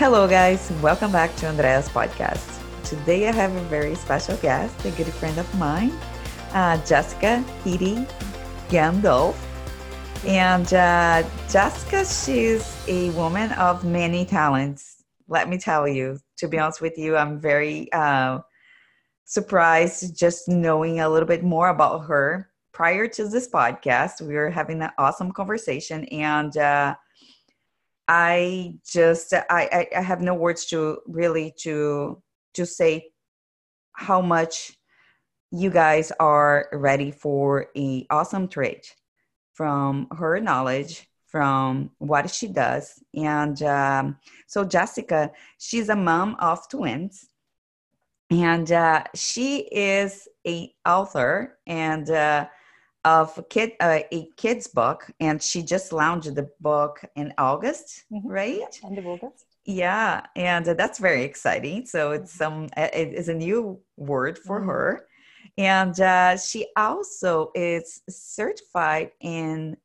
Hello, guys. Welcome back to Andrea's podcast. Today I have a very special guest, a good friend of mine, uh, Jessica Hidi Gandolf. And uh, Jessica, she's a woman of many talents. Let me tell you, to be honest with you, I'm very uh, surprised just knowing a little bit more about her. Prior to this podcast, we were having an awesome conversation, and uh, I just I, I have no words to really to to say how much you guys are ready for a awesome trade from her knowledge from what she does. And um, so jessica she's a mom of twins. And uh, she is a author and uh, of a kid uh, a kids book and she just launched the book in august mm-hmm. right end of august yeah and that's very exciting so it's some mm-hmm. um, it is a new word for mm-hmm. her and uh, she also is certified in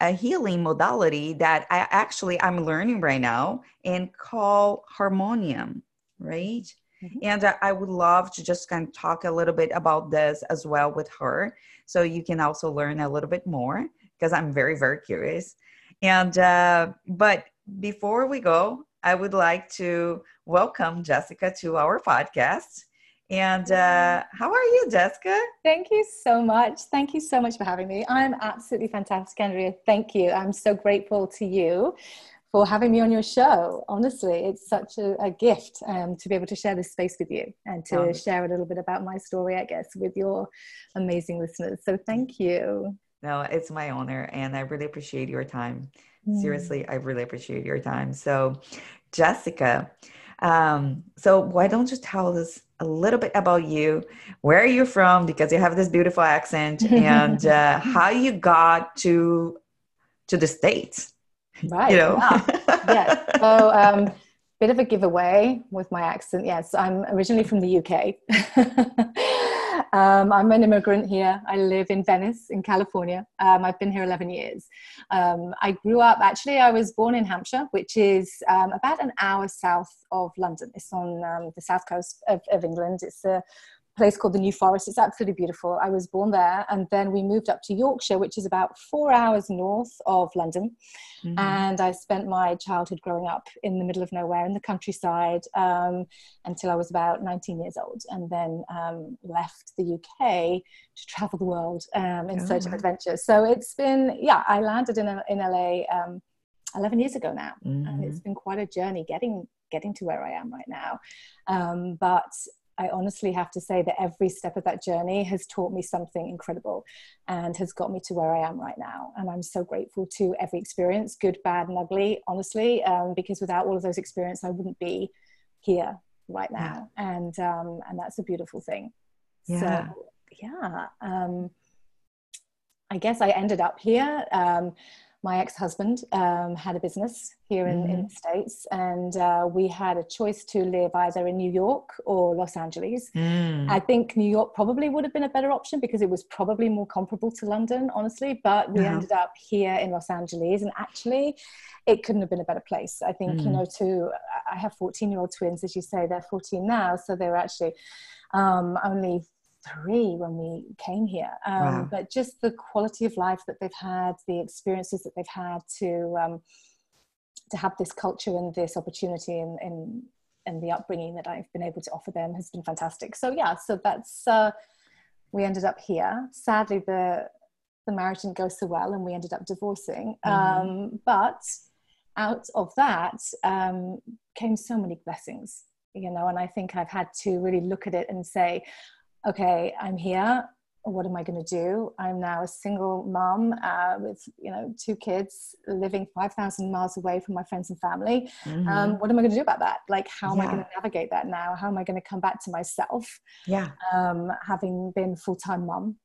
a healing modality that i actually i'm learning right now and call harmonium right Mm-hmm. And I would love to just kind of talk a little bit about this as well with her. So you can also learn a little bit more because I'm very, very curious. And, uh, but before we go, I would like to welcome Jessica to our podcast. And uh, how are you, Jessica? Thank you so much. Thank you so much for having me. I'm absolutely fantastic, Andrea. Thank you. I'm so grateful to you for having me on your show. Honestly, it's such a, a gift um, to be able to share this space with you and to share a little bit about my story, I guess, with your amazing listeners. So thank you. No, it's my honor, and I really appreciate your time. Mm. Seriously, I really appreciate your time. So, Jessica, um, so why don't you tell us a little bit about you? Where are you from? Because you have this beautiful accent, and uh, how you got to to the states. Right. You know? yeah. So, um, bit of a giveaway with my accent. Yes, I'm originally from the UK. um, I'm an immigrant here. I live in Venice, in California. Um, I've been here 11 years. Um, I grew up, actually, I was born in Hampshire, which is um, about an hour south of London. It's on um, the south coast of, of England. It's a place called the New Forest. It's absolutely beautiful. I was born there, and then we moved up to Yorkshire, which is about four hours north of London. Mm-hmm. And I spent my childhood growing up in the middle of nowhere in the countryside um, until I was about 19 years old, and then um, left the UK to travel the world um, in oh, search of adventure. So it's been, yeah, I landed in, in LA um, 11 years ago now, mm-hmm. and it's been quite a journey getting getting to where I am right now. Um, but I honestly have to say that every step of that journey has taught me something incredible and has got me to where I am right now. And I'm so grateful to every experience, good, bad, and ugly, honestly, um, because without all of those experiences, I wouldn't be here right now. Yeah. And, um, and that's a beautiful thing. Yeah. So, yeah. Um, I guess I ended up here. Um, my ex-husband um, had a business here in, mm. in the states and uh, we had a choice to live either in new york or los angeles mm. i think new york probably would have been a better option because it was probably more comparable to london honestly but we yeah. ended up here in los angeles and actually it couldn't have been a better place i think mm. you know to i have 14 year old twins as you say they're 14 now so they're actually um, only three when we came here. Um, wow. But just the quality of life that they've had, the experiences that they've had to um, to have this culture and this opportunity and, and and the upbringing that I've been able to offer them has been fantastic. So yeah, so that's uh, we ended up here. Sadly, the the marriage didn't go so well, and we ended up divorcing. Mm-hmm. Um, but out of that um, came so many blessings, you know. And I think I've had to really look at it and say, okay, I'm here. What am I going to do? I'm now a single mom uh, with you know two kids, living five thousand miles away from my friends and family. Mm-hmm. Um, what am I going to do about that? Like, how am yeah. I going to navigate that now? How am I going to come back to myself? Yeah, um, having been full time mom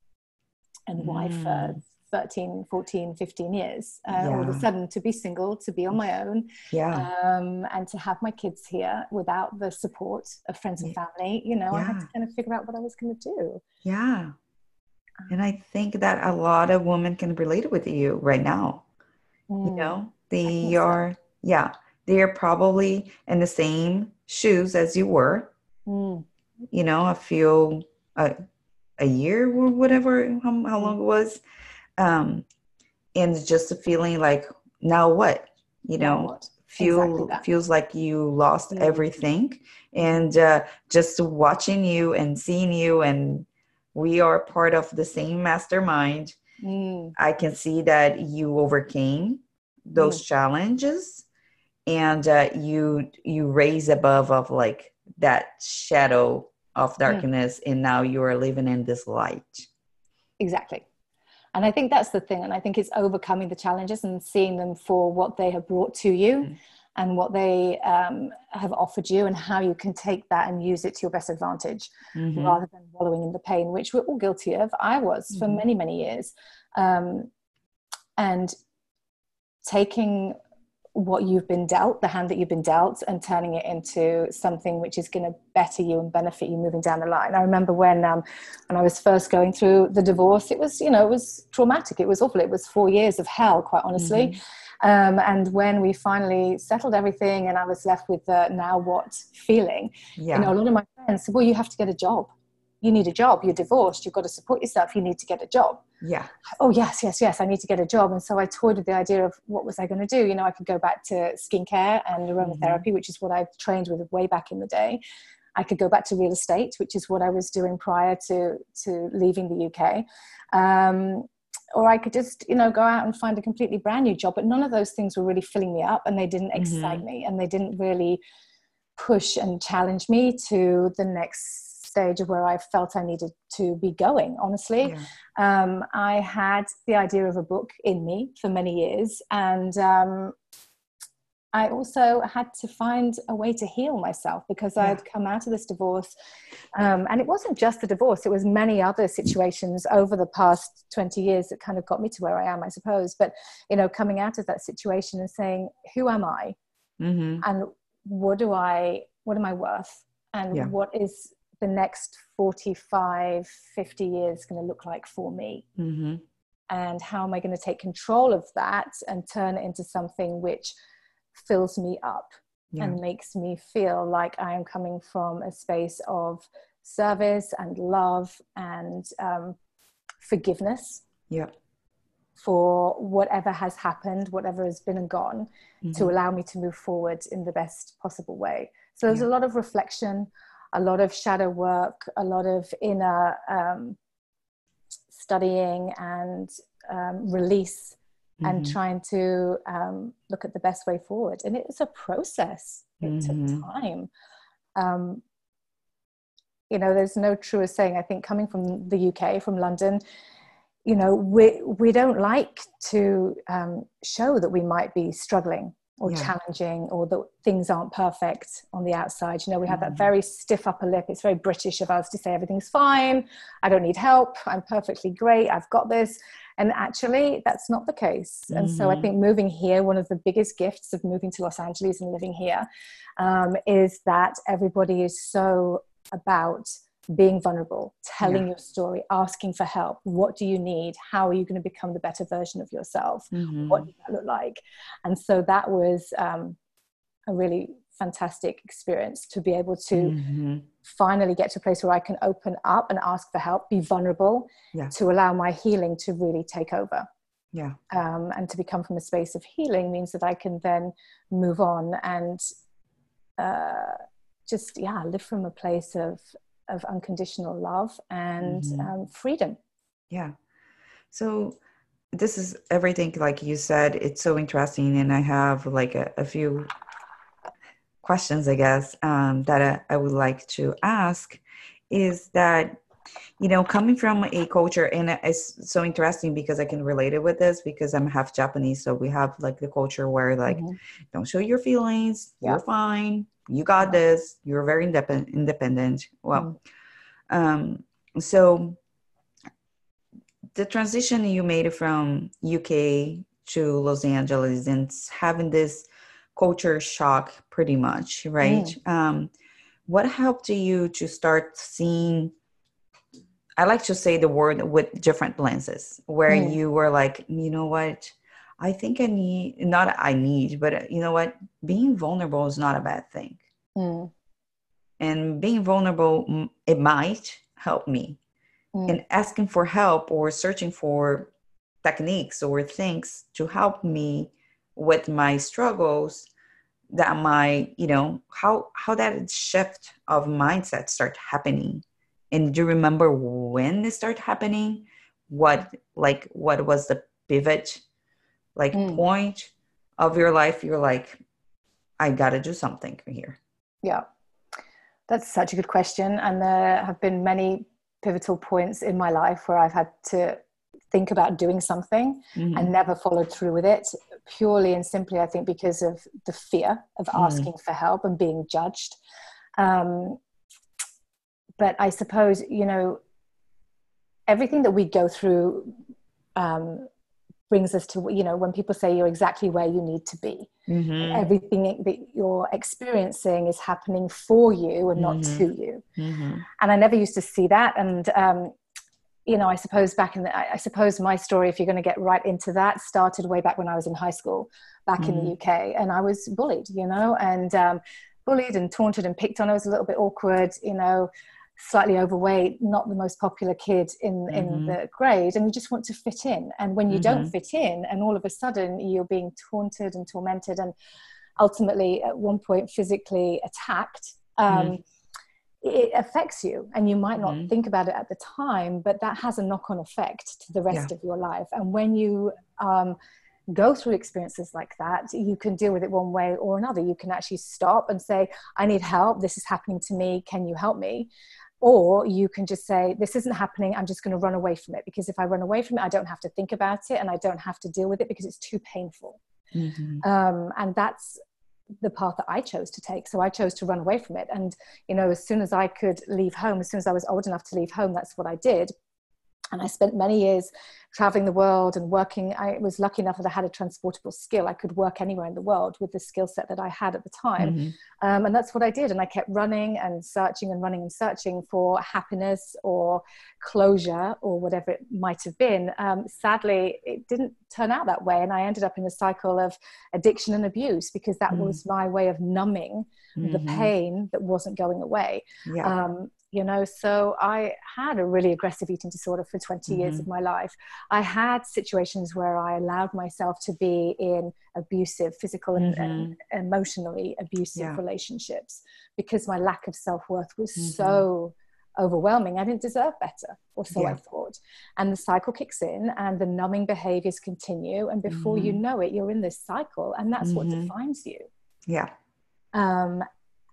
and mm. wife for 13 14 15 years uh, yeah. all of a sudden to be single to be on my own yeah um, and to have my kids here without the support of friends and family you know yeah. i had to kind of figure out what i was going to do yeah and i think that a lot of women can relate with you right now mm, you know they are so. yeah they're probably in the same shoes as you were Mm. you know a few a, a year or whatever how, how long it was um and just a feeling like now what you know feel Exactly feels like you lost Mm. everything and uh, just watching you and seeing you and we are part of the same mastermind Mm. i can see that you overcame those Mm. challenges and uh, you you raise above of like that shadow Mm. of darkness and now you are living in this light Exactly. And I think that's the thing. And I think it's overcoming the challenges and seeing them for what they have brought to you Mm. and what they um, have offered you and how you can take that and use it to your best advantage Mhm. rather than wallowing in the pain, which we're all guilty of. I was for Mhm. many, many years. Um, and taking what you've been dealt, the hand that you've been dealt, and turning it into something which is going to better you and benefit you moving down the line. I remember when um, when I was first going through the divorce, it was you know it was traumatic. It was awful. It was four years of hell, quite honestly. Um, and when we finally settled everything, and I was left with the now what feeling, yeah you know, a lot of my friends said, "Well, you have to get a job. You need a job. You're divorced. You've got to support yourself. You need to get a job." yeah oh yes yes yes i need to get a job and so i toyed with the idea of what was i going to do you know i could go back to skincare and aromatherapy which is what i trained with way back in the day i could go back to real estate which is what i was doing prior to to leaving the uk um, or i could just you know go out and find a completely brand new job but none of those things were really filling me up and they didn't excite me and they didn't really push and challenge me to the next stage of where I felt I needed to be going, honestly yeah um, I had the idea of a book in me for many years, and um, I also had to find a way to heal myself because I Yeah. had come out of this divorce, um, and it wasn't just the divorce; it was many other situations over the past twenty years that kind of got me to where I am, I suppose. But you know, coming out of that situation and saying, "Who am I?" hmm and what do I, what am I worth, and Yeah. what is the next 45 50 years going to look like for me hmm and how am I going to take control of that and turn it into something which fills me up yeah and makes me feel like I am coming from a space of service and love and um, forgiveness yeah for whatever has happened, whatever has been and gone, to Mhm. allow me to move forward in the best possible way. So there's Yeah. a lot of reflection, a lot of shadow work, a lot of inner um, studying and um, release and Mhm. trying to um, look at the best way forward. And it's a process. It Mhm. took time. Um, you know, there's no truer saying. I think coming from the UK, from London, you know, we we don't like to um, show that we might be struggling or Yeah. challenging or that things aren't perfect on the outside. You know, we have Mhm. that very stiff upper lip. It's very British of us to say everything's fine. I don't need help. I'm perfectly great. I've got this. And actually, that's not the case. And so I Mhm. think moving here, one of the biggest gifts of moving to Los Angeles and living here, um, is that everybody is so about being vulnerable, telling Yeah. your story, asking for help. What do you need? How are you going to become the better version of yourself? Mhm. What does that look like? And so that was um, a really fantastic experience to be able to Mhm. finally get to a place where I can open up and ask for help, be vulnerable, Yeah. to allow my healing to really take over. yeah Um, and to become from a space of healing means that I can then move on and uh, just yeah live from a place of of unconditional love and Mhm. um, freedom. Yeah. So this is everything like you said. It's so interesting, and I have like a, a few questions, I guess, um, that I, I would like to ask. Is that you know coming from a culture, and it's so interesting because I can relate it with this because I'm half Japanese, so we have like the culture where like Mhm. don't show your feelings, Yeah. you're fine, you got this, you're very independent. Independent. Well, Mm. um, so the transition you made from UK to Los Angeles and having this culture shock pretty much, right? Um, what helped you to start seeing I like to say the word with different lenses where Mm. you were like, you know what? I think I need not I need, but you know what? Being vulnerable is not a bad thing. Mm. And being vulnerable, it might help me. Mm. And asking for help or searching for techniques or things to help me with my struggles that my you know how how that shift of mindset start happening and do you remember when it started happening what like what was the pivot like mm. point of your life you're like i gotta do something here yeah that's such a good question and there have been many pivotal points in my life where i've had to think about doing something mm-hmm. and never followed through with it purely and simply i think because of the fear of mm. asking for help and being judged um, but i suppose you know everything that we go through um, brings us to you know when people say you're exactly where you need to be mm-hmm. everything that you're experiencing is happening for you and not mm-hmm. to you mm-hmm. and i never used to see that and um, you know i suppose back in the i suppose my story if you're going to get right into that started way back when i was in high school back in the mm-hmm. uk and i was bullied you know and um, bullied and taunted and picked on i was a little bit awkward you know slightly overweight, not the most popular kid in mm-hmm. in the grade, and you just want to fit in. And when you mm-hmm. don't fit in, and all of a sudden you're being taunted and tormented, and ultimately at one point physically attacked. Um, mm. It affects you, and you might not mm-hmm. think about it at the time, but that has a knock on effect to the rest yeah. of your life. And when you um, go through experiences like that, you can deal with it one way or another. You can actually stop and say, I need help. This is happening to me. Can you help me? Or you can just say, This isn't happening. I'm just going to run away from it. Because if I run away from it, I don't have to think about it and I don't have to deal with it because it's too painful. Mm-hmm. Um, and that's the path that I chose to take. So I chose to run away from it. And, you know, as soon as I could leave home, as soon as I was old enough to leave home, that's what I did and I spent many years traveling the world and working. I was lucky enough that I had a transportable skill. I could work anywhere in the world with the skill set that I had at the time. Mm-hmm. Um, and that's what I did. And I kept running and searching and running and searching for happiness or closure or whatever it might have been. Um, sadly, it didn't turn out that way. And I ended up in a cycle of addiction and abuse because that mm-hmm. was my way of numbing mm-hmm. the pain that wasn't going away. Yeah. Um, you know so i had a really aggressive eating disorder for 20 mm-hmm. years of my life i had situations where i allowed myself to be in abusive physical and, mm-hmm. and emotionally abusive yeah. relationships because my lack of self-worth was mm-hmm. so overwhelming i didn't deserve better or so yeah. i thought and the cycle kicks in and the numbing behaviors continue and before you mm-hmm. know it you're in this cycle and that's what mm-hmm. defines you yeah um,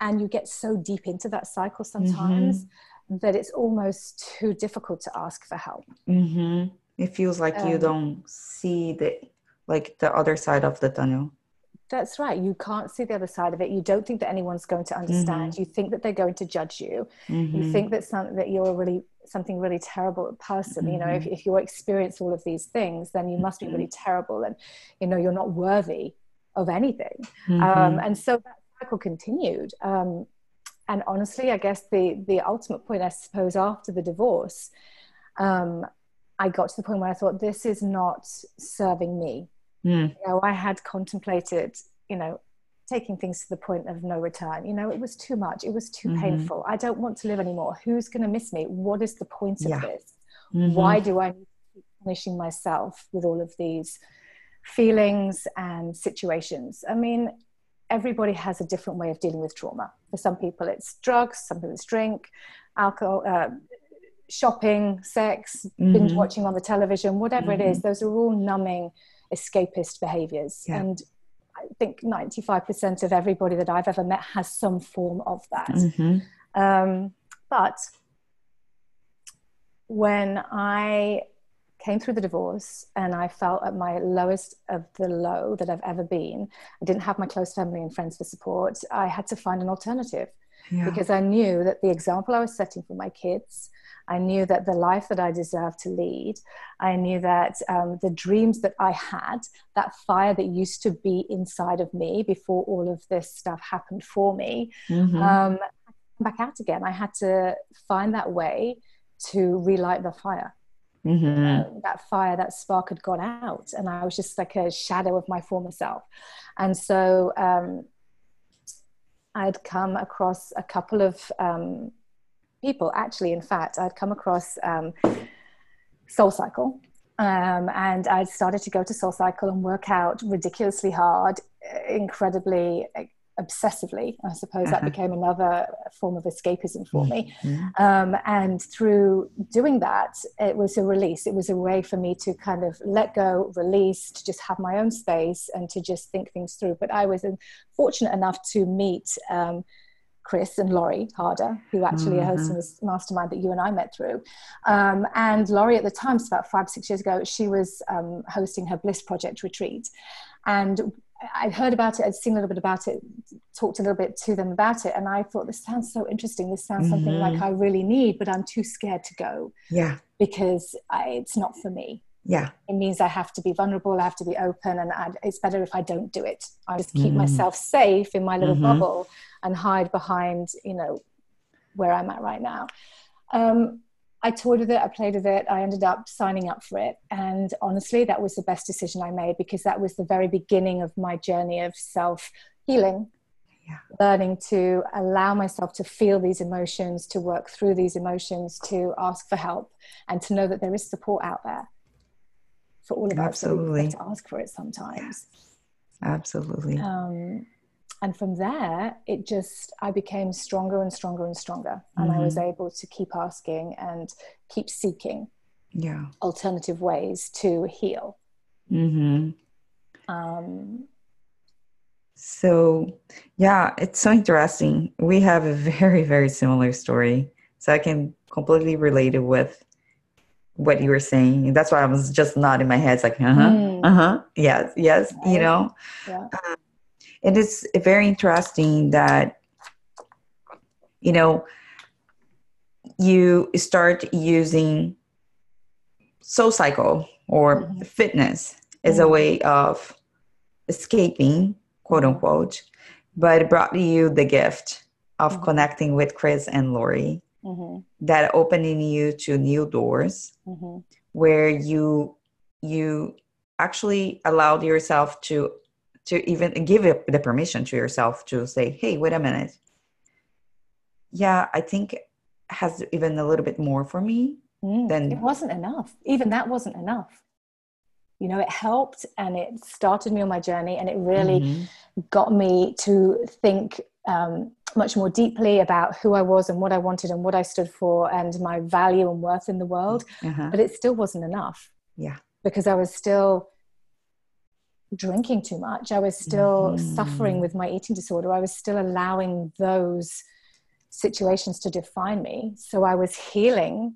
and you get so deep into that cycle sometimes mm-hmm. that it's almost too difficult to ask for help mm-hmm. it feels like um, you don't see the like the other side of the tunnel that's right you can't see the other side of it you don't think that anyone's going to understand mm-hmm. you think that they're going to judge you you mm-hmm. think that some that you're really something really terrible person you know if, mm-hmm. if you experience all of these things then you must be really mm-hmm. terrible and you know you're not worthy of anything um, and so that cycle continued. Um, and honestly, I guess the the ultimate point, I suppose, after the divorce, um, I got to the point where I thought, this is not serving me. Mm. You know, I had contemplated, you know, taking things to the point of no return. You know, it was too much. It was too mm-hmm. painful. I don't want to live anymore. Who's going to miss me? What is the point of yeah. this? Mm-hmm. Why do I need to keep punishing myself with all of these feelings and situations? I mean, everybody has a different way of dealing with trauma. For some people, it's drugs, some people it's drink, alcohol, uh, shopping, sex, mm-hmm. binge watching on the television, whatever mm-hmm. it is. Mm-hmm. Those are all numbing, escapist behaviors. Yeah. And I think 95% of everybody that I've ever met has some form of that. Mm-hmm. Um, but when I came through the divorce and I felt at my lowest of the low that I've ever been. I didn't have my close family and friends for support. I had to find an alternative yeah. because I knew that the example I was setting for my kids, I knew that the life that I deserved to lead, I knew that um, the dreams that I had, that fire that used to be inside of me before all of this stuff happened for me, mm-hmm. um, back out again. I had to find that way to relight the fire. Mm-hmm. Uh, that fire, that spark had gone out, and I was just like a shadow of my former self. And so um, I'd come across a couple of um, people. Actually, in fact, I'd come across um, Soul Cycle, um, and I'd started to go to Soul Cycle and work out ridiculously hard, incredibly obsessively. I suppose uh-huh. that became another form of escapism for me. Mm-hmm. Um, and through doing that, it was a release. It was a way for me to kind of let go, release, to just have my own space and to just think things through. But I was fortunate enough to meet. Um, Chris and Lori Harder, who actually mm-hmm. are hosting this mastermind that you and I met through. Um, and Lori, at the time, it's about five, six years ago, she was um, hosting her Bliss Project retreat. And I'd heard about it, I'd seen a little bit about it, talked a little bit to them about it, and I thought this sounds so interesting. This sounds mm-hmm. something like mm-hmm. I really need, but I'm too scared to go. Yeah, because I, it's not for me. Yeah, it means I have to be vulnerable, I have to be open, and I, it's better if I don't do it. I just keep mm-hmm. myself safe in my little mm-hmm. bubble and hide behind, you know, where I'm at right now. Um, I toyed with it, I played with it, I ended up signing up for it. And honestly, that was the best decision I made because that was the very beginning of my journey of self healing. Yeah. Learning to allow myself to feel these emotions, to work through these emotions, to ask for help, and to know that there is support out there for all of us. Absolutely. To ask for it sometimes. Absolutely. Um, and from there it just i became stronger and stronger and stronger and mm-hmm. i was mm-hmm. able to keep asking and keep seeking yeah alternative ways to heal mm-hmm. um, so yeah it's so interesting we have a very very similar story so i can completely relate it with what you were saying that's why i was just nodding my head it's like uh-huh mm. uh-huh yes yes right. you know yeah. It is very interesting that you know you start using soul cycle or mm-hmm. fitness as mm-hmm. a way of escaping quote unquote but it brought you the gift of mm-hmm. connecting with chris and lori mm-hmm. that opening you to new doors mm-hmm. where you you actually allowed yourself to to even give it the permission to yourself to say, hey, wait a minute. Yeah, I think has even a little bit more for me mm, than it wasn't enough. Even that wasn't enough. You know, it helped and it started me on my journey and it really mm-hmm. got me to think um, much more deeply about who I was and what I wanted and what I stood for and my value and worth in the world. Uh-huh. But it still wasn't enough. Yeah. Because I was still drinking too much. I was still mm-hmm. suffering with my eating disorder. I was still allowing those situations to define me. So I was healing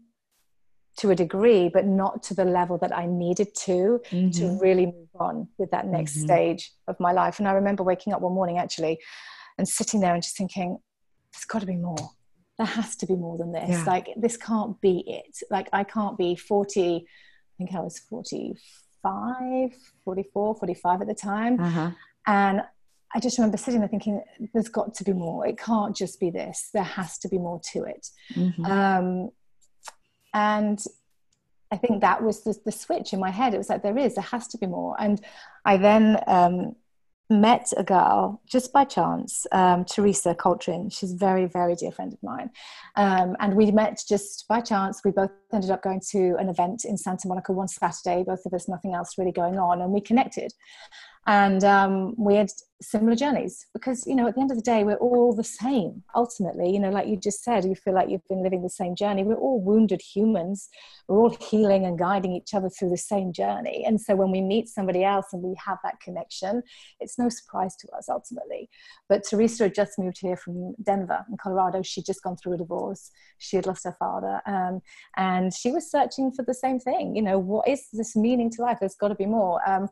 to a degree, but not to the level that I needed to mm-hmm. to really move on with that next mm-hmm. stage of my life. And I remember waking up one morning actually and sitting there and just thinking, there's got to be more. There has to be more than this. Yeah. Like, this can't be it. Like, I can't be 40, I think I was 40 45, 44, 45 at the time. Uh-huh. And I just remember sitting there thinking, there's got to be more. It can't just be this. There has to be more to it. Mm-hmm. Um, and I think that was the, the, switch in my head. It was like, there is, there has to be more. And I then um, met a girl just by chance, um, Teresa Coltrane. She's a very, very dear friend of mine. Um, and we met just by chance. We both ended up going to an event in Santa Monica one Saturday, both of us, nothing else really going on, and we connected and um, we had similar journeys because you know at the end of the day we're all the same. Ultimately you know like you just said you feel like you've been living the same journey. We're all wounded humans. We're all healing and guiding each other through the same journey. And so when we meet somebody else and we have that connection it's no surprise to us ultimately. But teresa had just moved here from denver in colorado. She'd just gone through a divorce. She had lost her father um, and she was searching for the same thing. You know what is this meaning to life? There's got to be more. Um,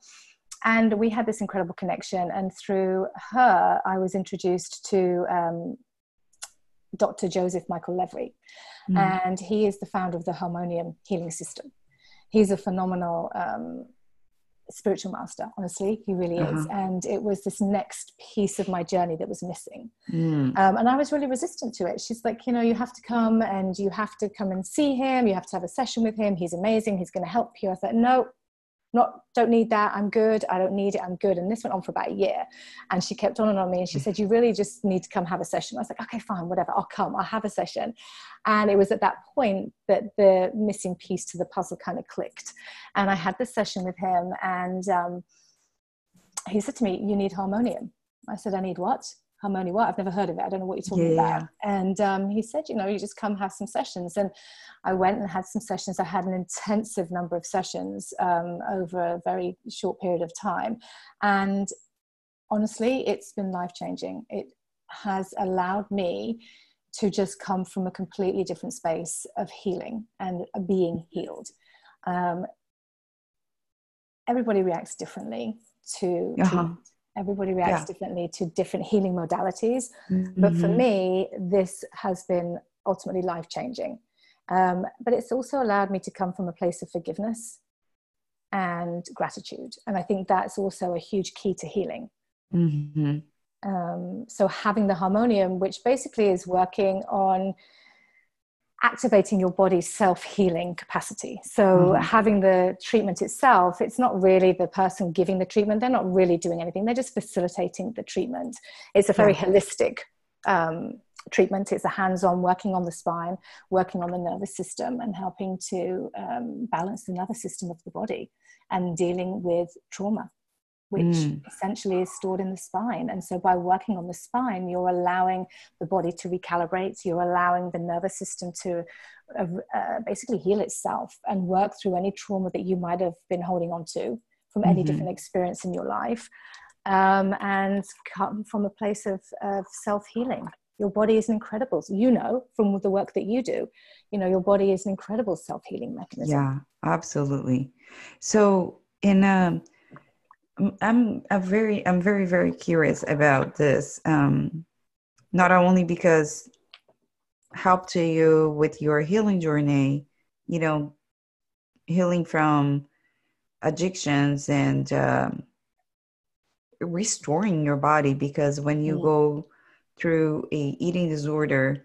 and we had this incredible connection. And through her i was introduced to um, dr joseph michael levry mm. and he is the founder of the harmonium healing system. He's a phenomenal um, spiritual master honestly. He really uh-huh. is and it was this next piece of my journey that was missing. Mm. um, and i was really resistant to it. She's like you know you have to come and you have to come and see him. You have to have a session with him. He's amazing. He's going to help you. I thought no not don't need that i'm good i don't need it i'm good and this went on for about a year. And she kept on and on me and she said you really just need to come have a session. I was like okay fine whatever i'll come i'll have a session. And it was at that point that the missing piece to the puzzle kind of clicked. And i had this session with him and um, he said to me you need harmonium. I said i need what Harmony what? I've never heard of it. I don't know what you're talking yeah. about. And um, he said, you know, you just come have some sessions. And I went and had some sessions. I had an intensive number of sessions um, over a very short period of time. And honestly, it's been life changing. It has allowed me to just come from a completely different space of healing and being healed. Um, everybody reacts differently to, uh-huh. to everybody reacts yeah. differently to different healing modalities mm-hmm. but for mm-hmm. me this has been ultimately life changing um, but it's also allowed me to come from a place of forgiveness and gratitude and i think that's also a huge key to healing mm-hmm. um, so having the harmonium which basically is working on activating your body's self-healing capacity. So mm. having the treatment itself it's not really the person giving the treatment. They're not really doing anything. They're just facilitating the treatment. It's a very yeah. holistic um, treatment. It's a hands-on working on the spine working on the nervous system and helping to um, balance the nervous system of the body and dealing with trauma which mm. essentially is stored in the spine. And so, by working on the spine, you're allowing the body to recalibrate, you're allowing the nervous system to uh, uh, basically heal itself and work through any trauma that you might have been holding on to from any mm-hmm. different experience in your life. Um, and come from a place of, of self healing. Your body is incredible. You know from the work that you do, you know, your body is an incredible self healing mechanism. Yeah, absolutely. So, in um, I'm a very I'm very very curious about this. Um, not only because helped to you with your healing journey, you know, healing from addictions and um, restoring your body. Because when you mm. go through a eating disorder,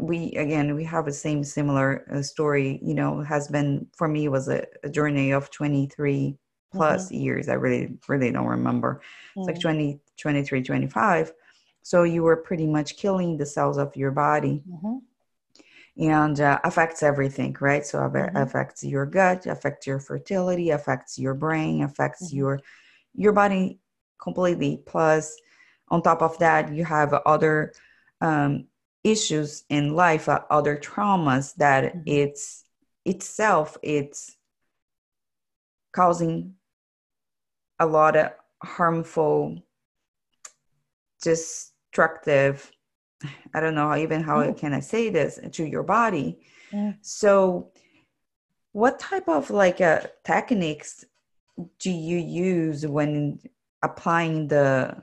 we again we have a same similar uh, story. You know, has been for me was a, a journey of 23 plus mm-hmm. years. I really, really don't remember. Mm-hmm. It's like mm. 20, 23, 25. So you were pretty much killing the cells of your body. Mm-hmm. And uh, affects everything, right? So mm-hmm. affects your gut, affects your fertility, affects your brain, affects mm-hmm. your your body completely. Plus, on top of that, you have other um, issues in life, uh, other traumas that mm-hmm. it's itself it's causing a lot of harmful, destructive, I don't know even how mm. can I say this to your body. Mm. So, what type of like uh, techniques do you use when applying the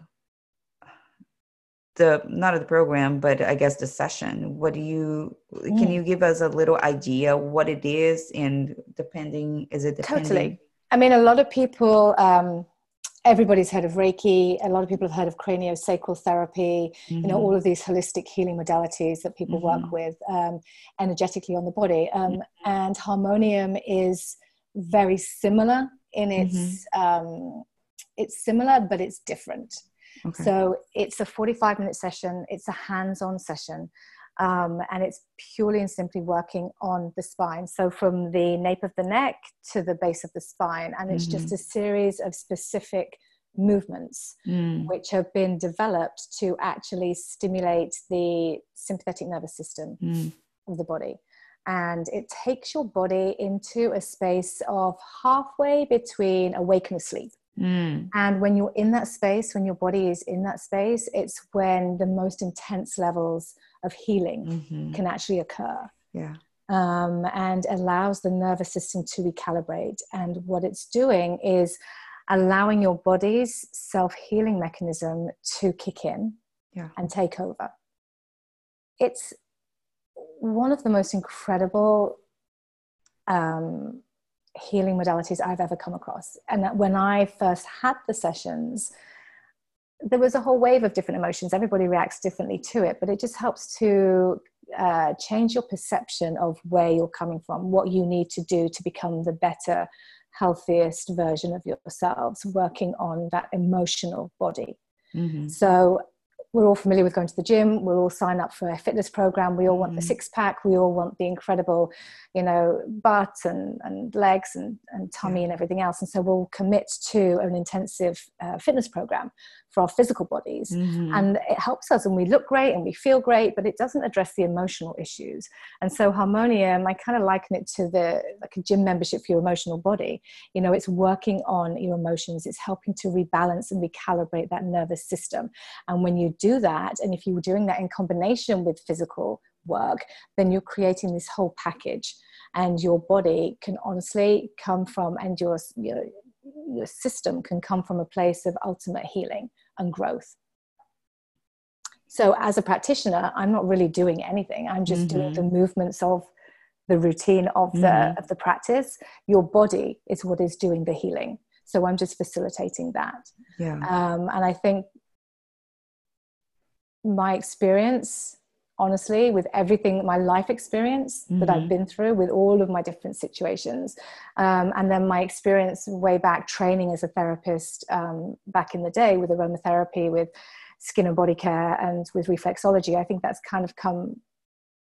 the not the program but i guess the session what do you mm. can you give us a little idea what it is and depending is it depending? totally I mean, a lot of people, um, everybody's heard of Reiki. A lot of people have heard of craniosacral therapy. Mm-hmm. You know, mm-hmm. all of these holistic healing modalities that people mm-hmm. work with um, energetically on the body. Um, mm-hmm. And harmonium is very similar in its. Mm-hmm. Um, it's similar, but it's different. Okay. So it's a 45 minute session. It's a hands-on session um, and it's purely and simply working on the spine. So from the nape of the neck to the base of the spine, and it's mm-hmm. just a series of specific movements mm. which have been developed to actually stimulate the sympathetic nervous system mm. of the body. And it takes your body into a space of halfway between awake and asleep. Mm. And when you're in that space, when your body is in that space, it's when the most intense levels of healing mm-hmm. can actually occur. Yeah. Um, and allows the nervous system to recalibrate. And what it's doing is allowing your body's self healing mechanism to kick in yeah. and take over. It's one of the most incredible um, healing modalities I've ever come across. And that when I first had the sessions, there was a whole wave of different emotions. Everybody reacts differently to it, but it just helps to uh, change your perception of where you're coming from, what you need to do to become the better, healthiest version of yourselves, working on that emotional body. Mm-hmm. So, we're all familiar with going to the gym. We'll all sign up for a fitness program. We all want mm-hmm. the six pack. We all want the incredible, you know, butt and, and legs and, and tummy yeah. and everything else. And so we'll commit to an intensive uh, fitness program for our physical bodies. Mm-hmm. And it helps us and we look great and we feel great, but it doesn't address the emotional issues. And so Harmonium, I kind of liken it to the like a gym membership for your emotional body. You know, it's working on your emotions, it's helping to rebalance and recalibrate that nervous system. And when you do that, and if you were doing that in combination with physical work, then you're creating this whole package. And your body can honestly come from, and your, your, your system can come from a place of ultimate healing and growth. So, as a practitioner, I'm not really doing anything. I'm just mm-hmm. doing the movements of the routine of the mm-hmm. of the practice. Your body is what is doing the healing. So I'm just facilitating that. Yeah. Um, and I think my experience honestly with everything my life experience mm-hmm. that i've mm-hmm. been through with all of my different situations um, and then my experience way back training as a therapist um, back in the day with aromatherapy with skin and body care and with reflexology i think that's kind of come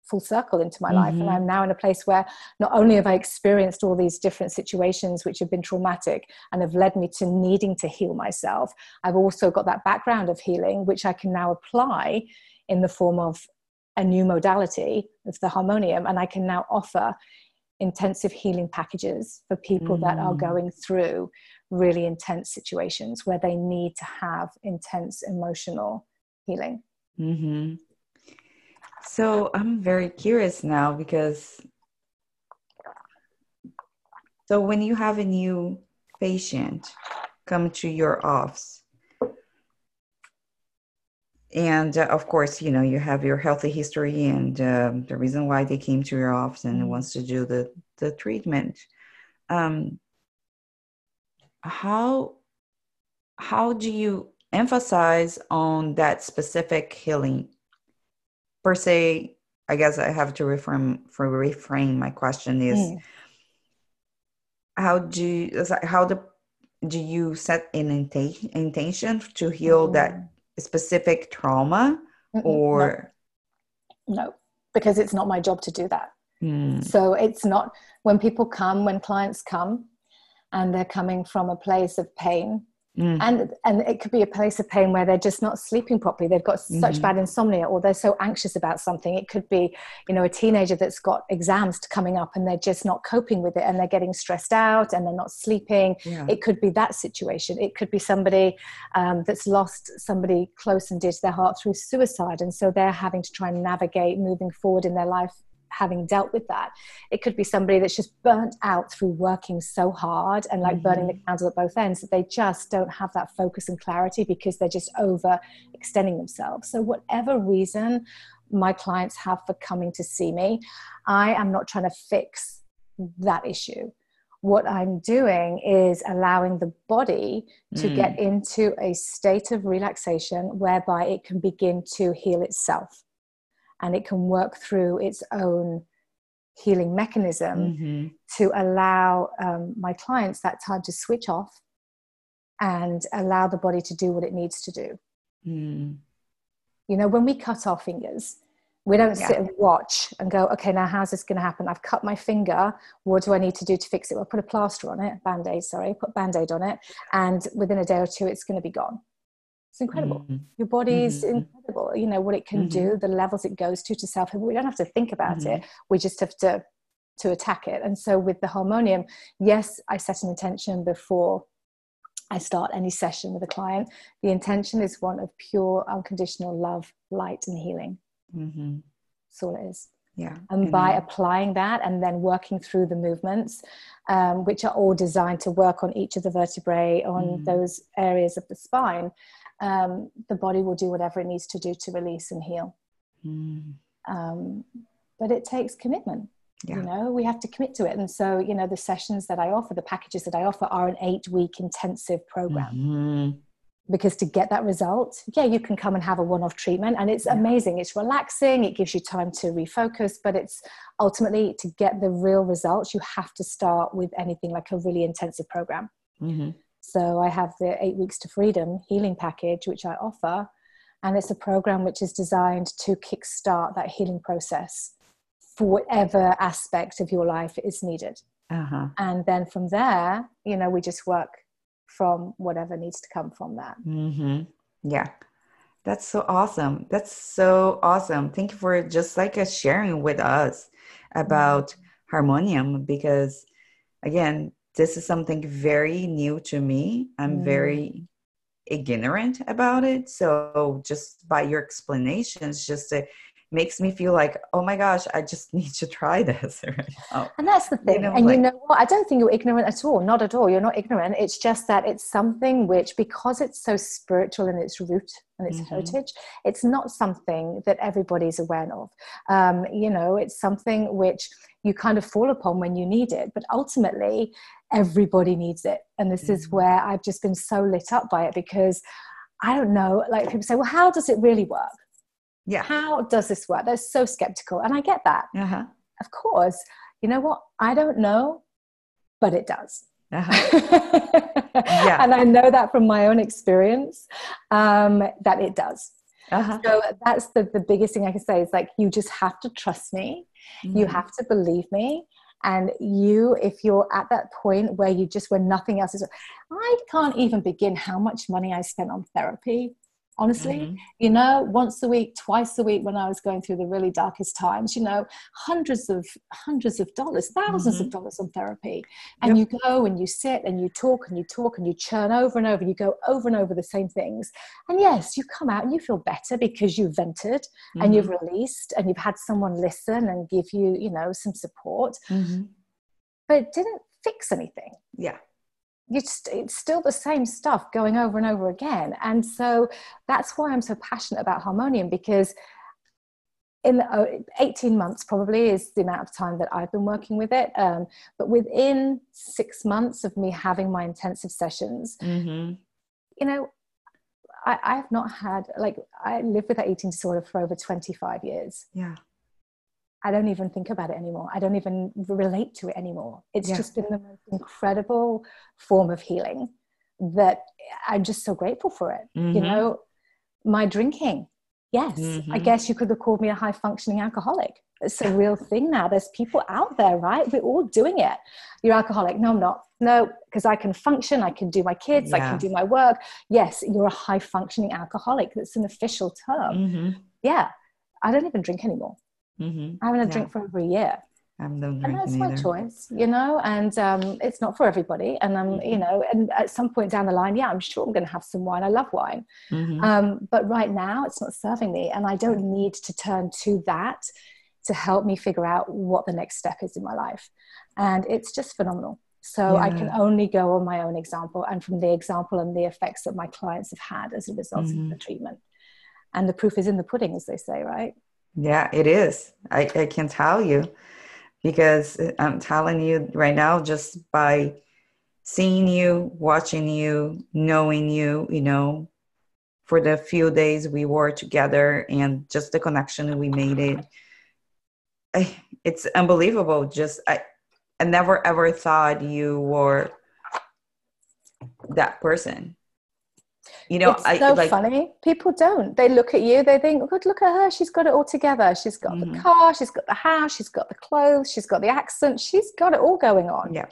full circle into my mm-hmm. life and mm-hmm. i'm now in a place where not only have i experienced all these different situations which have been traumatic and have led me to needing to heal myself i've also got that background of healing which i can now apply in the form of a new modality of the harmonium and i can now offer intensive healing packages for people mm. that are mm. going through really intense situations where they need to have intense emotional healing mm-hmm. so i'm very curious now because so when you have a new patient come to your office and uh, of course you know you have your healthy history and uh, the reason why they came to your office and mm-hmm. wants to do the the treatment um, how how do you emphasize on that specific healing per se i guess i have to reframe for reframe my question is mm. how do you, how the do you set an intention to heal mm-hmm. that specific trauma or no. no. because it's not my job to do that mm. so it's not when people come when clients come and they're coming from a place of pain Mm. And and it could be a place of pain where they're just not sleeping properly. They've got such mm-hmm. bad insomnia, or they're so anxious about something. It could be, you know, a teenager that's got exams coming up and they're just not coping with it, and they're getting stressed out and they're not sleeping. Yeah. It could be that situation. It could be somebody um, that's lost somebody close and dear to their heart through suicide, and so they're having to try and navigate moving forward in their life having dealt with that. It could be somebody that's just burnt out through working so hard and like mm-hmm. burning the candle at both ends that they just don't have that focus and clarity because they're just over extending themselves. So, whatever reason my clients have for coming to see me, I am not trying to fix that issue. What I'm doing is allowing the body to mm. get into a state of relaxation whereby it can begin to heal itself and it can work through its own healing mechanism mm-hmm. to allow um, my clients that time to switch off and allow the body to do what it needs to do. Mm. You know, when we cut our fingers, we don't yeah. sit and watch and go, okay, now how's this going to happen? I've cut my finger. What do I need to do to fix it? Well, put a plaster on it, band aid, sorry, put band aid on it. And within a day or two, it's going to be gone. It's incredible. Mm-hmm. Your body's mm-hmm. incredible. You know what it can mm-hmm. do, the levels it goes to to self. We don't have to think about it. Mm-hmm. We just have to to attack it. And so with the harmonium, yes, I set an intention before I start any session with a client. The intention is one of pure, unconditional love, light, and healing. Mm-hmm. That's all it is. Yeah. And by applying that and then working through the movements, um, which are all designed to work on each of the vertebrae, on mm. those areas of the spine, um, the body will do whatever it needs to do to release and heal. Mm. Um, but it takes commitment. yeah. you know we have to commit to it and so you know the sessions that i offer the packages that i offer are an eight week intensive program mm-hmm. because to get that result yeah you can come and have a one-off treatment and it's yeah. amazing it's relaxing it gives you time to refocus but it's ultimately to get the real results you have to start with anything like a really intensive program mm-hmm. So i have the eight weeks to freedom healing package which i offer and it's a program which is designed to kickstart that healing process for whatever aspect of your life is needed. Uh-huh. And then from there, you know, we just work from whatever needs to come from that. Mm-hmm. Yeah. That's so awesome. That's so awesome. Thank you for just like a sharing with us about mm-hmm. Harmonyum because again, this is something very new to me. I'm mm. very ignorant about it. So just by your explanations, just it makes me feel like, oh my gosh, I just need to try this right. And that's the thing. You know, and like, you know what? I don't think you're ignorant at all. Not at all. You're not ignorant. It's just that it's something which, because it's so spiritual in its root and its mm-hmm. heritage, it's not something that everybody's aware of. Um, you know, it's something which you kind of fall upon when you need it. But ultimately, everybody needs it. And this mm-hmm. is where I've just been so lit up by it because I don't know, like people say, well, how does it really work? Yeah. How does this work? They're so skeptical. And I get that. Uh-huh. Of course. You know what? I don't know, but it does. Uh-huh. yeah. and I know that from my own experience um, that it does. Uh-huh. So that's the, the biggest thing I can say is like, you just have to trust me. Mm-hmm. You have to believe me. And you, if you're at that point where you just, where nothing else is, I can't even begin how much money I spent on therapy honestly mm-hmm. you know once a week twice a week when i was going through the really darkest times you know hundreds of hundreds of dollars 1000s mm-hmm. of dollars on therapy and yep. you go and you sit and you talk and you talk and you churn over and over you go over and over the same things and yes you come out and you feel better because you've vented mm-hmm. and you've mm-hmm. released and you've had someone listen and give you you know some support mm-hmm. but it didn't fix anything yeah it's, it's still the same stuff going over and over again. And so that's why I'm so passionate about Harmonyum because in uh, 18 months probably is the amount of time that I've been working with it. Um, but within six months of me having my intensive sessions, mm-hmm. you know, I, I have not had like I lived with that eating disorder for over 25 years. Yeah. I don't even think about it anymore. I don't even relate to it anymore. It's yeah. just been the most incredible form of healing that I'm just so grateful for it. Mm-hmm. You know, my drinking, yes, mm-hmm. I guess you could have called me a high functioning alcoholic. It's a real thing now. There's people out there, right? We're all doing it. You're alcoholic. No, I'm not. No, because I can function. I can do my kids. Yeah. I can do my work. Yes, you're a high functioning alcoholic. That's an official term. Mm-hmm. Yeah. I don't even drink anymore. Mm-hmm. I haven't had a drink for over a year. I'm and that's my choice, you know, and um, it's not for everybody. And I'm, mm-hmm. you know, and at some point down the line, yeah, I'm sure I'm going to have some wine. I love wine, mm-hmm. um, but right now it's not serving me, and I don't need to turn to that to help me figure out what the next step is in my life. And it's just phenomenal. So yeah. I can only go on my own example and from the example and the effects that my clients have had as a result mm-hmm. of the treatment. And the proof is in the pudding, as they say, right? Yeah, it is. I, I can tell you because uh, I'm telling you right now, just by seeing you, watching you, knowing you, you know, for the few days we were together and just the connection we made it. I, it's unbelievable. Just I, I never ever thought you were that person you know it's I, so like, funny. People don't. They look at you they think oh, look at her. She's got it all together. She's got mm-hmm. the car she's got the house she's got the clothes she's got the accent. She's got it all going on. Yeah.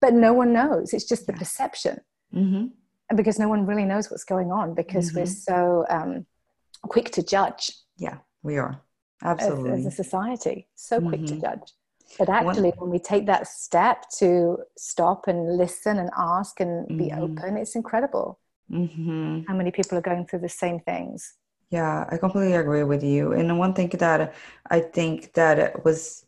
But no one knows. It's just the yeah. perception. Mm-hmm. and because no one really knows what's going on because mm-hmm. we're so um, quick to judge. Yeah we are. Absolutely as, as a society so quick to mm-hmm. judge. But actually when we take that step to stop and listen and ask and be mm-hmm. open it's incredible Mm-hmm. How many people are going through the same things? Yeah, I completely agree with you. And one thing that I think that it was,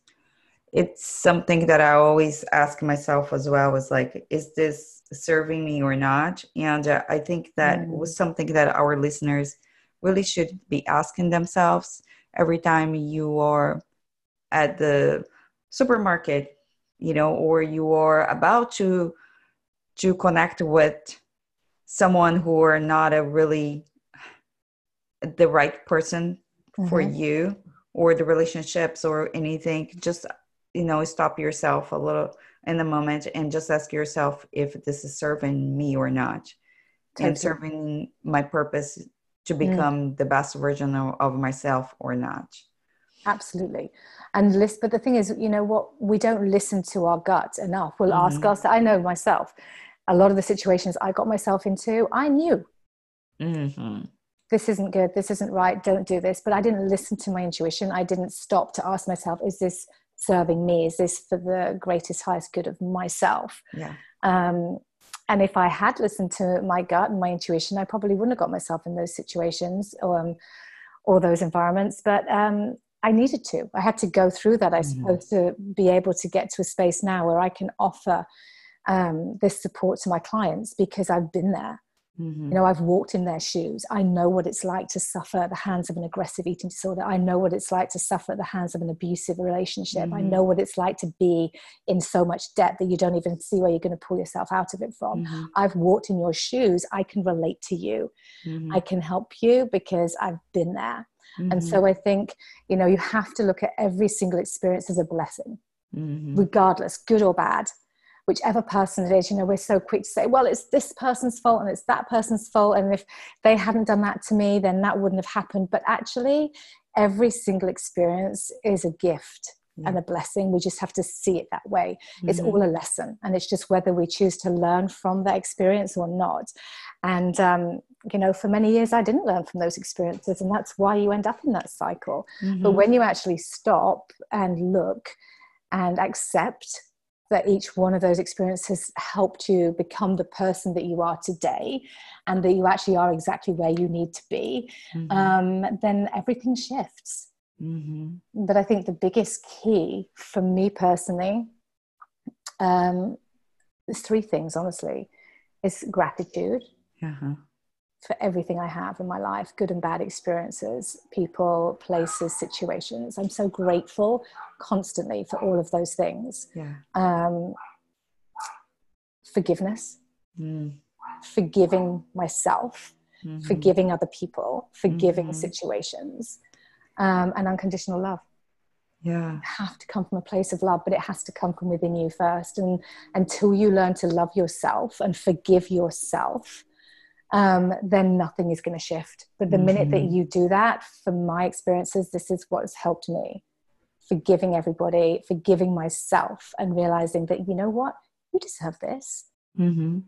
it's something that I always ask myself as well was like, is this serving me or not? And uh, I think that mm. was something that our listeners really should be asking themselves every time you are at the supermarket you know or you are about to to connect with someone who are not a really the right person mm-hmm. for you or the relationships or anything just you know stop yourself a little in the moment and just ask yourself if this is serving me or not totally. and serving my purpose to mm. become mm. the best version of, myself or not absolutely and list but the thing is you know what we don't listen to our gut enough we'll mm-hmm. ask us i know myself a lot of the situations i got myself into i knew. Mm-hmm. this isn't good this isn't right don't do this. But i didn't listen to my intuition. I didn't stop to ask myself is this serving me? Is this for the greatest highest good of myself? Yeah. Um, and if i had listened to my gut and my intuition i probably wouldn't have got myself in those situations or um, or those environments. But um, i needed to. I had to go through that i mm-hmm. suppose to be able to get to a space now where i can offer um, this support to my clients because i've been there Mm-hmm. You know, I've walked in their shoes. I know what it's like to suffer at the hands of an aggressive eating disorder. I know what it's like to suffer at the hands of an abusive relationship. Mm-hmm. I know what it's like to be in so much debt that you don't even see where you're going to pull yourself out of it from. Mm-hmm. I've walked in your shoes. I can relate to you. Mm-hmm. I can help you because I've been there. And mm-hmm. so I think, you know, you have to look at every single experience as a blessing, mm-hmm. regardless, good or bad whichever person it is, you know, we're so quick to say, well, it's this person's fault and it's that person's fault. And if they hadn't done that to me, then that wouldn't have happened. But actually, every single experience is a gift and a blessing. We just have to see it that way. Mm-hmm. It's all a lesson. And it's just whether we choose to learn from that experience or not. And, um, you know, for many years, I didn't learn from those experiences. And that's why you end up in that cycle. Mm-hmm. But when you actually stop and look and accept that each one of those experiences helped you become the person that you are today and that you actually are exactly where you need to be, mm-hmm. um, then everything shifts. Mm-hmm. But I think the biggest key for me personally um, is three things, honestly, is gratitude. Uh-huh for everything I have in my life, good and bad experiences, people, places, situations. I'm so grateful constantly for all of those things. Yeah. Um, forgiveness, mm. forgiving myself, mm-hmm. forgiving other people, forgiving mm-hmm. situations, um, and unconditional love. Yeah. You have to come from a place of love, but it has to come from within you first. And until you learn to love yourself and forgive yourself, um, then nothing is going to shift. But the mm-hmm. minute that mm-hmm. you do that, from my experiences, this is what has helped me forgiving everybody, forgiving myself, and realizing that, you know what, you deserve this. Mm-hmm.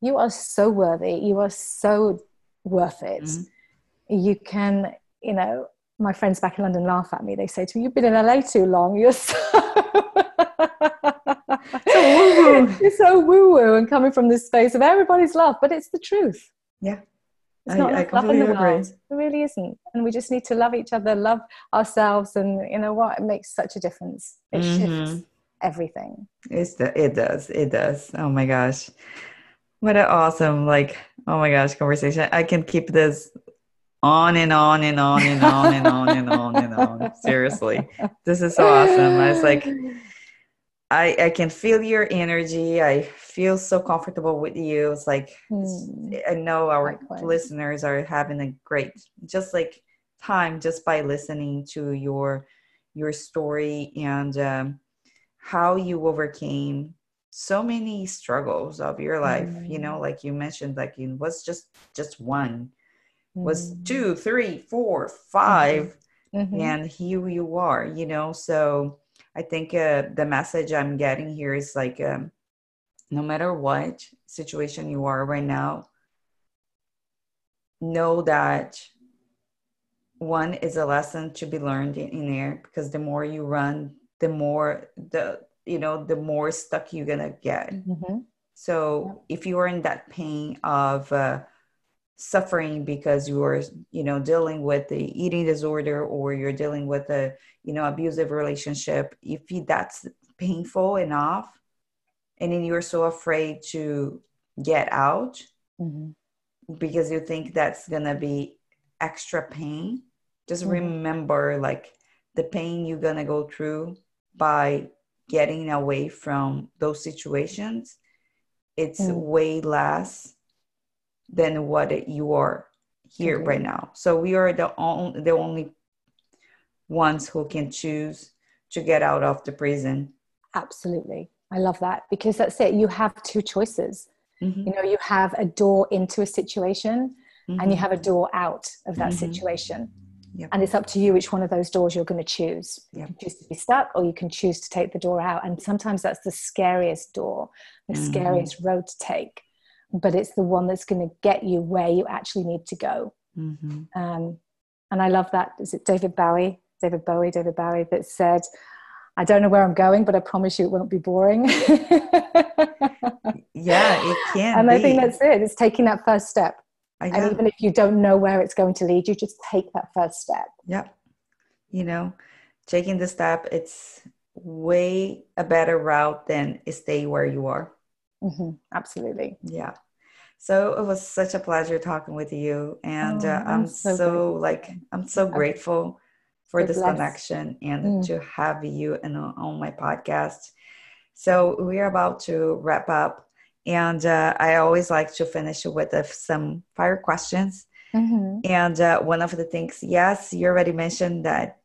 You are so worthy. You are so worth it. Mm-hmm. You can, you know, my friends back in London laugh at me. They say to me, You've been in LA too long. You're so. You're so woo woo and coming from this space of everybody's love, but it's the truth. Yeah. It's not I, I love in the agree. world. It really isn't. And we just need to love each other, love ourselves, and you know what? It makes such a difference. It mm-hmm. shifts everything. It's the, it does. It does. Oh my gosh. What an awesome, like, oh my gosh, conversation. I can keep this on and on and on and on and on and on and on. Seriously. This is so awesome. I was like, I, I can feel your energy. I feel so comfortable with you. It's like mm. I know our Likewise. listeners are having a great just like time just by listening to your your story and um, how you overcame so many struggles of your life. Mm. You know, like you mentioned, like it was just just one, mm. was two, three, four, five, mm-hmm. and here you are. You know, so I think uh, the message I'm getting here is like, um, no matter what situation you are right now, know that one is a lesson to be learned in, in there because the more you run, the more the you know the more stuck you're gonna get. Mm-hmm. So if you are in that pain of uh, suffering because you are you know dealing with the eating disorder or you're dealing with a you know abusive relationship if that's painful enough and then you're so afraid to get out mm-hmm. because you think that's gonna be extra pain just mm-hmm. remember like the pain you're gonna go through by getting away from those situations, it's Mm. way less than what you are here Agreed. right now. So we are the only the only ones who can choose to get out of the prison. Absolutely. I love that because that's it. You have two choices. Mhm, You know, you have a door into a situation and you mhm. have a door out of that Mhm. situation. Yep. And it's up to you which one of those doors you're going to choose. You Yep. can choose to be stuck or you can choose to take the door out. And sometimes that's the scariest door, the Mhm. scariest road to take. But it's the one that's going to get you where you actually need to go. Mhm. Um, and I love that. Is it David Bowie? David Bowie, David Bowie, that said, I don't know where I'm going, but I promise you it won't be boring. Yeah, it can and be. I think that's it. It's taking that first step. I And even if you don't know where it's going to lead you, just take that first step. Yep. You know, taking the step, it's way a better route than stay where you are. Hmm Absolutely. Yeah. So it was such a pleasure talking with you. And Oh, uh, I'm I'm so so, like, I'm so grateful for so this blessed. connection and Mm. to have you in, on my podcast. So we're about to wrap up. And uh, I always like to finish with uh, some fire questions. hmm And uh, one of the things, yes, you already mentioned that,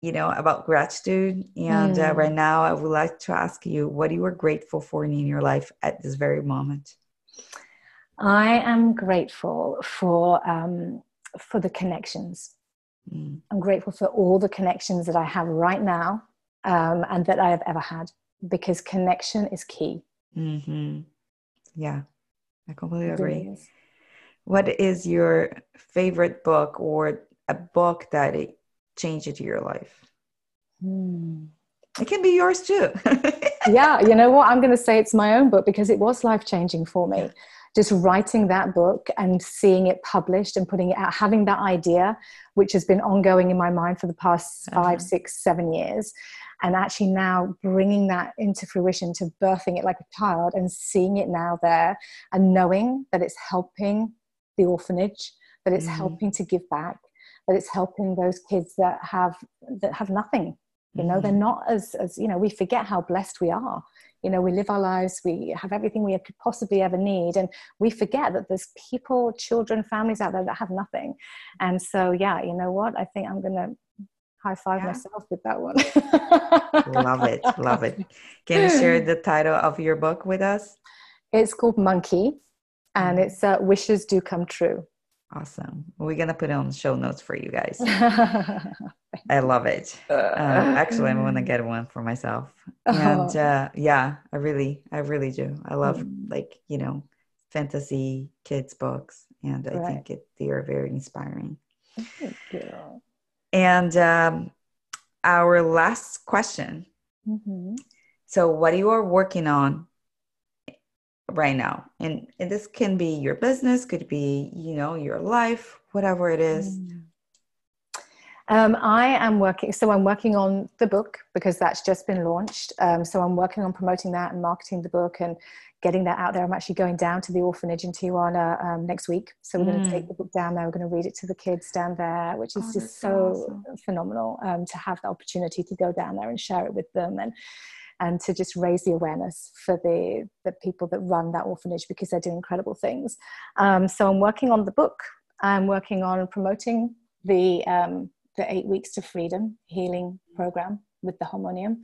you know, about gratitude. And uh, Mm. right now, I would like to ask you what you are grateful for in your life at this very moment. I am grateful for um, for the connections. Mm, I'm grateful for all the connections that I have right now um, and that I have ever had because connection is key. hmm Yeah, I completely agree. is. What is your favorite book or a book that it changed your life? Hmm. It can be yours too. yeah, you know what? I'm going to say it's my own book because it was life changing for me. Yeah. Just writing that book and seeing it published and putting it out, having that idea, which has been ongoing in my mind for the past Uh-huh. five, six, seven years, and actually now bringing that into fruition to birthing it like a child and seeing it now there and knowing that it's helping the orphanage, that it's Mhm. helping to give back, that it's helping those kids that have that have nothing you know Mhm. they're not as as you know we forget how blessed we are you know we live our lives we have everything we could possibly ever need and we forget that there's people children families out there that have nothing and so yeah you know what i think i'm gonna high five Yeah. myself with that one love it. Love it. Can you share the title of your book with us? it's called monkey and Mhm. it's uh, wishes do come true Awesome. We're going to put it on the show notes for you guys. I love it. Uh, actually, I'm going to get one for myself. And uh, yeah, I really, I really do. I love Mm. like, you know, fantasy kids books. And I Right. think it, they are very inspiring. Thank you. And um, our last question. Mhm. So, what are you are working on right now, and, and this can be your business, could be you know your life, whatever it is. Mm. Um, I am working, so I'm working on the book because that's just been launched. Um, so I'm working on promoting that and marketing the book and getting that out there. I'm actually going down to the orphanage in Tijuana um, next week. So we're going Mm. to take the book down there. We're going to read it to the kids down there, which is Oh, just so awesome. phenomenal um, to have the opportunity to go down there and share it with them and and to just raise the awareness for the the people that run that orphanage because they're doing incredible things. Um, so I'm working on the book. I'm working on promoting the um, the eight weeks to freedom healing program with the Harmonyum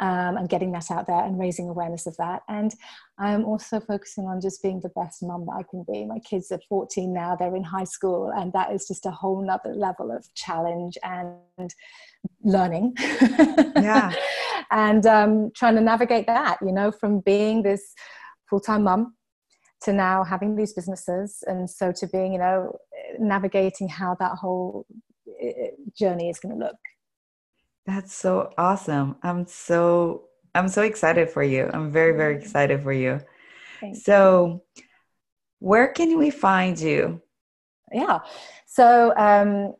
um, and getting that out there and raising awareness of that and i'm also focusing on just being the best mum that i can be my kids are 14 now they're in high school and that is just a whole nother level of challenge and learning Yeah. And um, trying to navigate that you know from being this full-time mum to now having these businesses and so to being you know navigating how that whole uh, journey is going to look That's so awesome. I'm so I'm so excited for you. I'm very very excited for you. Thank So, where can we find you? yeah so um,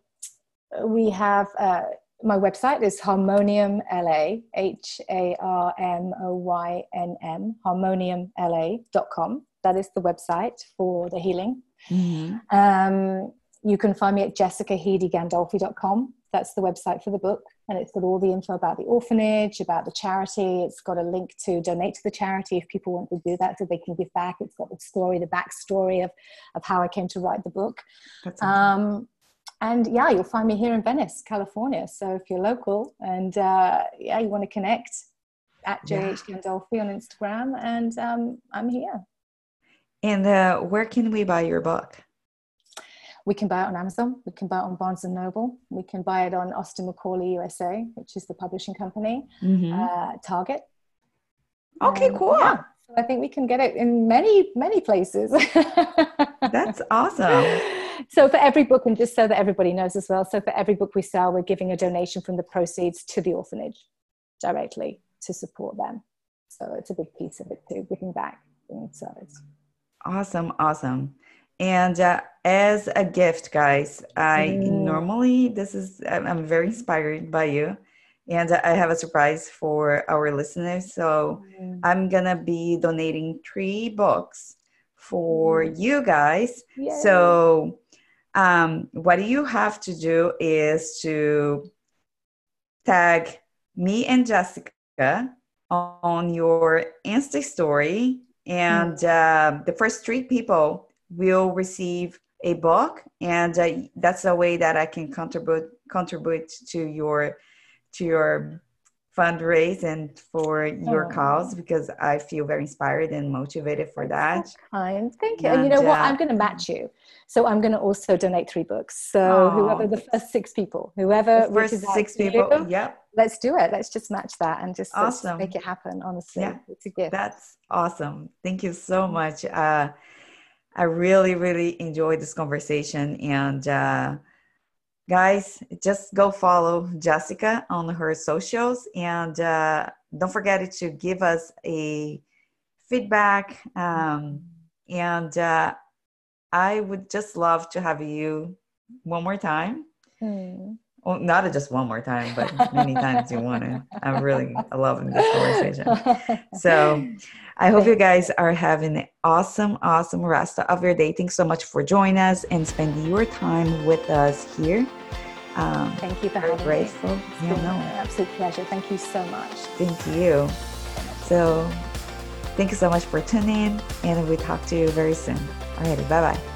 we have uh, my website is Harmonyum la h-a-r-m-o-y-n-m harmonyumla.com that is the website for the healing Mhm. um, you can find me at jessicaheedygandolfi.com that's the website for the book. And it's got all the info about the orphanage, about the charity. It's got a link to donate to the charity if people want to do that so they can give back. It's got the story, the backstory of, of how I came to write the book. Um, and yeah, you'll find me here in Venice, California. So if you're local and uh, yeah, you want to connect, at JH yeah. Gandolfi on Instagram, and um, I'm here. And uh, where can we buy your book? We can buy it on Amazon. We can buy it on Barnes and Noble. We can buy it on Austin Macauley USA, which is the publishing company. Mm-hmm. Uh, Target. Okay, um, cool. Yeah, so I think we can get it in many, many places. That's awesome. So for every book, and just so that everybody knows as well, so for every book we sell, we're giving a donation from the proceeds to the orphanage directly to support them. So it's a big piece of it too, giving back. So it's awesome, awesome. And uh, as a gift, guys, I mm. normally this is I'm very inspired by you, and I have a surprise for our listeners. So mm. I'm gonna be donating three books for mm. you guys. Yay. So um, what you have to do is to tag me and Jessica on your Insta story, and mm-hmm. uh, the first three people will receive a book, and uh, that's a way that I can contribute contribute to your to your fundraise and for your oh. cause because I feel very inspired and motivated for that. So kind. Thank you. And, and you know uh, what? I'm going to match you. So I'm going to also donate three books. So oh, whoever the first six people, whoever the first six people, you, yep. Let's do it. Let's just match that and just, awesome. make it happen. Honestly, yeah. it's a gift. That's awesome. Thank you so much. Uh, I really, really enjoyed this conversation and. Uh, guys just go follow jessica on her socials and uh, don't forget to give us a feedback um, and uh, i would just love to have you one more time. Mm well, not just one more time, but many times you want to. I'm really loving this conversation. So I hope you guys are having an awesome, awesome rest of your day. Thanks so much for joining us and spending your time with us here. Um, Thank you for having grateful. me. It's yeah, been no. an absolute pleasure. Thank you so much. Thank you. So thank you so much for tuning in and we talk to you very soon. Alrighty, bye bye.